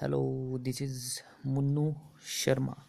Hello, this is Munnu Sharma.